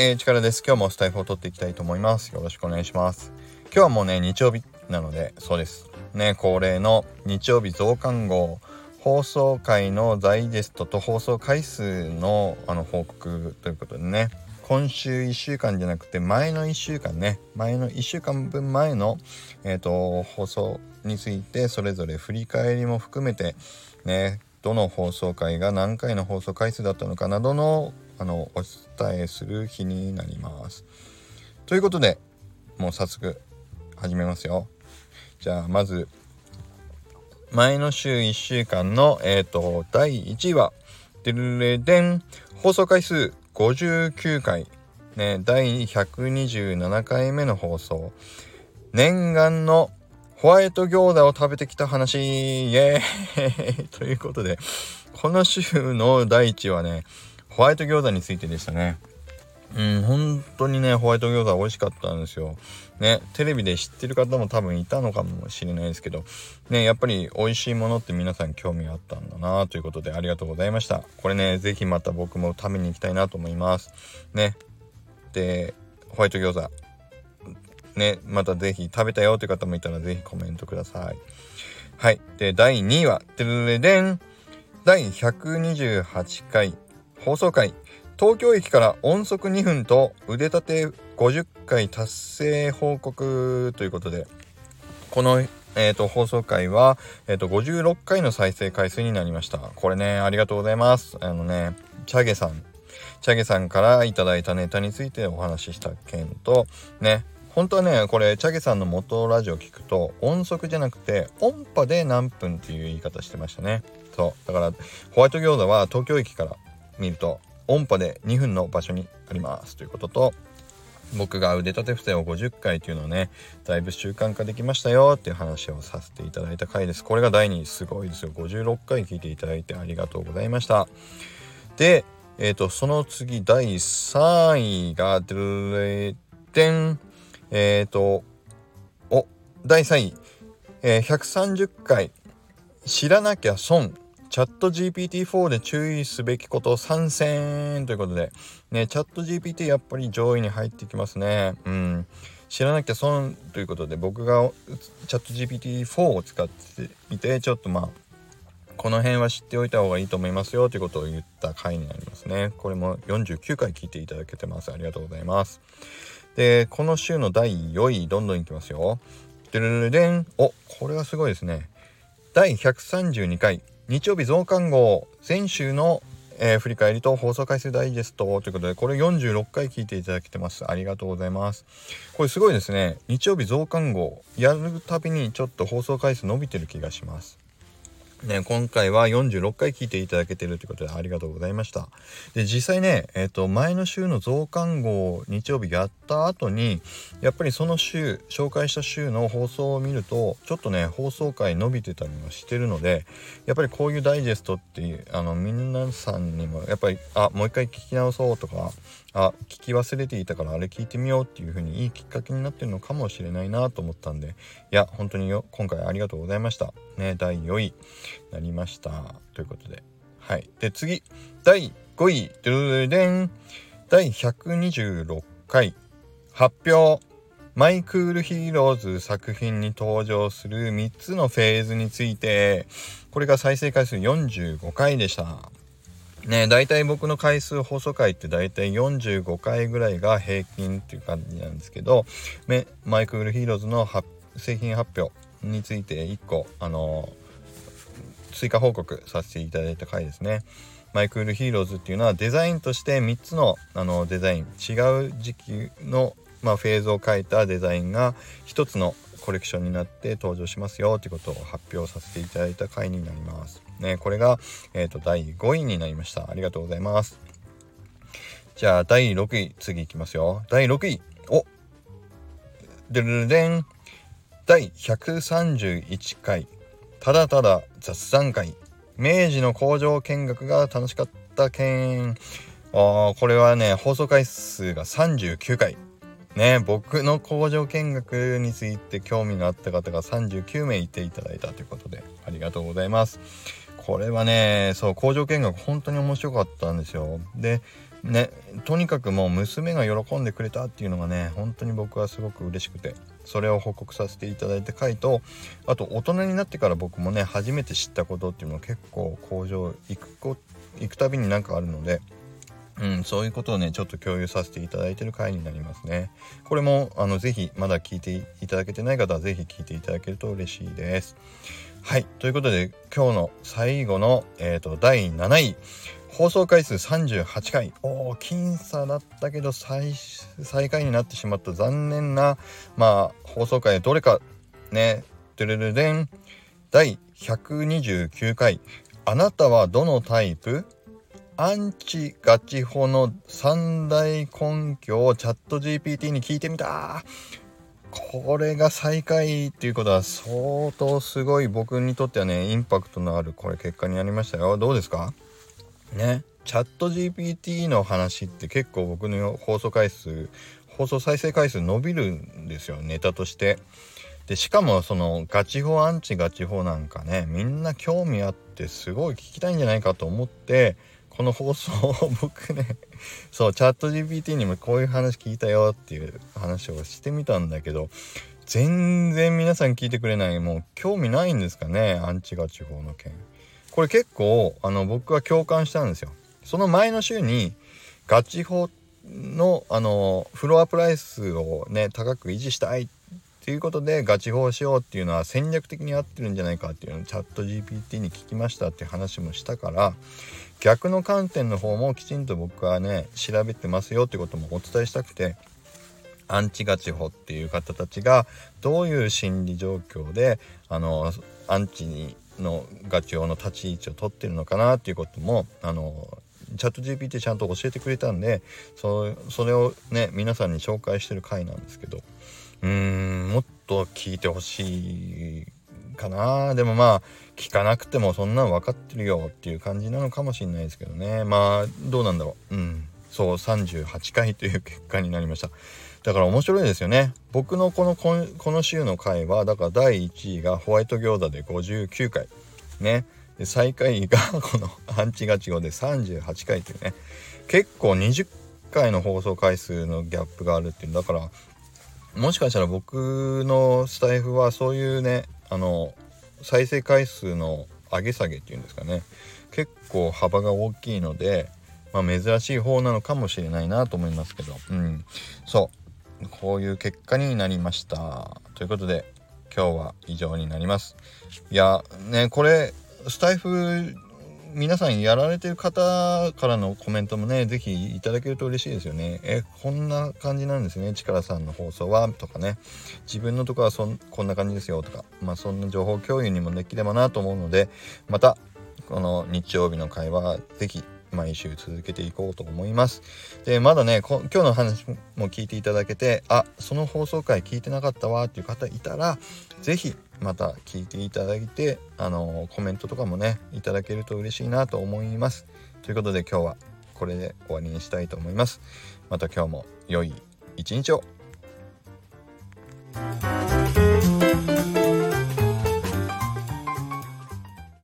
えー、力です。今日もスタイフを取っていきたいと思います。よろしくお願いします。今日はもうね、日曜日なので、そうです。ね、恒例の日曜日増刊号、放送回のダイジェストと放送回数のあの報告ということでね、今週1週間じゃなくて前の1週間ね、前の1週間分前の、えーと、放送についてそれぞれ振り返りも含めてね、どの放送回が何回の放送回数だったのかなどのあのお伝えする日になります。ということでもう早速始めますよ。じゃあまず前の週1週間のえっ、ー、と第1位はデルレデン放送回数59回ね第127回目の放送念願のホワイト餃子を食べてきた話イエーイ ということでこの週の第1はねホワイト餃子についてでしたね。うん、本当にね、ホワイト餃子美味しかったんですよ。ね、テレビで知ってる方も多分いたのかもしれないですけど、ね、やっぱり美味しいものって皆さん興味あったんだなということでありがとうございました。これね、是非また僕も食べに行きたいなと思います。ね。で、ホワイト餃子。ね、また是非食べたよという方もいたら是非コメントください。はい。で、第2位は、てるれでん第128回放送回。東京駅から音速2分と腕立て50回達成報告ということでこの、えーと、放送回は、えーと、56回の再生回数になりました。これねありがとうございます。あのねチャゲさん。チャゲさんから頂いたネタについてお話しした件とね本当はねこれチャゲさんの元ラジオ聞くと音速じゃなくて音波で何分っていう言い方してましたね。そう。だからホワイト餃子は東京駅から見ると音波で2分の場所にあります。ということと僕が腕立て伏せを50回っていうのをねだいぶ習慣化できましたよっていう話をさせていただいた回です。これが第2すごいですよ。56回聞いていただいてありがとうございました。でえっ、ー、とその次第3位がデルレンえっ、ー、とお第3位、えー、130回。知らなきゃ損。チャット GPT-4 で注意すべきこと参戦ということで、ね、チャット GPT やっぱり上位に入ってきますね。うん。知らなきゃ損ということで、僕がチャット GPT-4 を使ってみて、ちょっとまあ、この辺は知っておいた方がいいと思いますよということを言った回になりますね。これも49回聞いていただけてます。ありがとうございます。で、この週の第4位、どんどんいきますよ。でるるでん。お、これはすごいですね。第132回。日曜日増刊号先週の、えー、振り返りと放送回数ダイジェストということでこれ46回聞いていただけてます。ありがとうございます。これすごいですね。日曜日増刊号やるたびにちょっと放送回数伸びてる気がします。ね、今回は46回聞いていただけてるということでありがとうございました。で、実際ね、えっ、ー、と、前の週の増刊号日曜日やった後に、やっぱりその週、紹介した週の放送を見ると、ちょっとね、放送回伸びてたりもしてるので、やっぱりこういうダイジェストっていう、あの、皆さんにも、やっぱり、あ、もう一回聞き直そうとか、あ聞き忘れていたからあれ聞いてみようっていう風にいいきっかけになってるのかもしれないなと思ったんで。いや本当によ今回ありがとうございました。ね第4位なりました。ということで。はい。で次。第5位。ドゥルデン。第126回。発表。マイクールヒーローズ作品に登場する3つのフェーズについて。これが再生回数45回でした。ね大体僕の回数放送回って大体45回ぐらいが平均っていう感じなんですけどマイクールヒーローズの製品発表について1個あの追加報告させていただいた回ですね。マイクールヒーローズっていうのはデザインとして3つのあのデザイン違う時期の、まあ、フェーズを変えたデザインが1つのコレクションになって登場しますよということを発表させていただいた回になります。ね、これが、えーと、第5位になりました。ありがとうございます。じゃあ第6位次いきますよ。第6位。おでるるでん。第131回。ただただ雑談会。明治の工場見学が楽しかった件。あこれはね放送回数が39回。ね僕の工場見学について興味があった方が39名いていただいたということでありがとうございます。これはねそう工場見学本当に面白かったんですよ。でねとにかくもう娘が喜んでくれたっていうのがね本当に僕はすごく嬉しくてそれを報告させていただいた回とあと大人になってから僕もね初めて知ったことっていうのは結構工場行くこ行くたびになんかあるのでうん、そういうことをねちょっと共有させていただいてる回になりますね。これもあのぜひまだ聞いていただけてない方はぜひ聞いていただけると嬉しいです。はい。ということで今日の最後の、えーと第7位。放送回数38回。おー僅差だったけど最最下位になってしまった。残念なまあ放送回どれかね。トゥルルデン。第129回。あなたはどのタイプ？アンチガチ法の三大根拠をチャット GPT に聞いてみた。これが最下位っていうことは相当すごい僕にとってはねインパクトのあるこれ結果になりましたよ。どうですか？ね。チャット GPT の話って結構僕の放送回数放送再生回数伸びるんですよ。ネタとして。でしかもそのガチ法アンチガチ法なんかねみんな興味あってすごい聞きたいんじゃないかと思ってこの放送を僕ね そうチャット GPT にもこういう話聞いたよっていう話をしてみたんだけど全然皆さん聞いてくれないもう興味ないんですかねアンチガチ法の件。これ結構あの僕は共感したんですよ。その前の週にガチ法のあのフロアプライスをね高く維持したいっていうことでガチ法しようっていうのは戦略的に合ってるんじゃないかっていうのをチャット GPT に聞きましたって話もしたから逆の観点の方もきちんと僕はね調べてますよってこともお伝えしたくてアンチガチ法っていう方たちがどういう心理状況であのアンチのガチ用の立ち位置を取ってるのかなっていうこともあのチャット GPT ちゃんと教えてくれたんでそそれをね皆さんに紹介してる回なんですけどうーんもっと聞いてほしいかな。でもまあ聞かなくてもそんなの分かってるよっていう感じなのかもしれないですけどね。まあどうなんだろう。うん。そう38回という結果になりました。だから面白いですよね。僕のこのこの週の回はだから第1位がホワイト餃子で59回。ね。で最下位が このアンチガチ語で38回というね。結構20回の放送回数のギャップがあるっていう。だからもしかしたら僕のスタイフはそういうねあの再生回数の上げ下げっていうんですかね。結構幅が大きいので、まあ、珍しい方なのかもしれないなと思いますけど、うん、そう。こういう結果になりました。ということで今日は以上になります。いやねこれスタイフ皆さんやられてる方からのコメントもね是非いただけると嬉しいですよね。えこんな感じなんですね。チカラさんの放送はとかね。自分のとこはそんこんな感じですよとか。まあそんな情報共有にもできればなと思うのでまたこの日曜日の会話是非毎週続けていこうと思います。で、まだね、今日の話も聞いていただけて、あ、その放送回聞いてなかったわっていう方いたら、是非また聞いていただいてあのコメントとかもねいただけると嬉しいなと思います。ということで今日はこれで終わりにしたいと思います。また今日も良い一日を。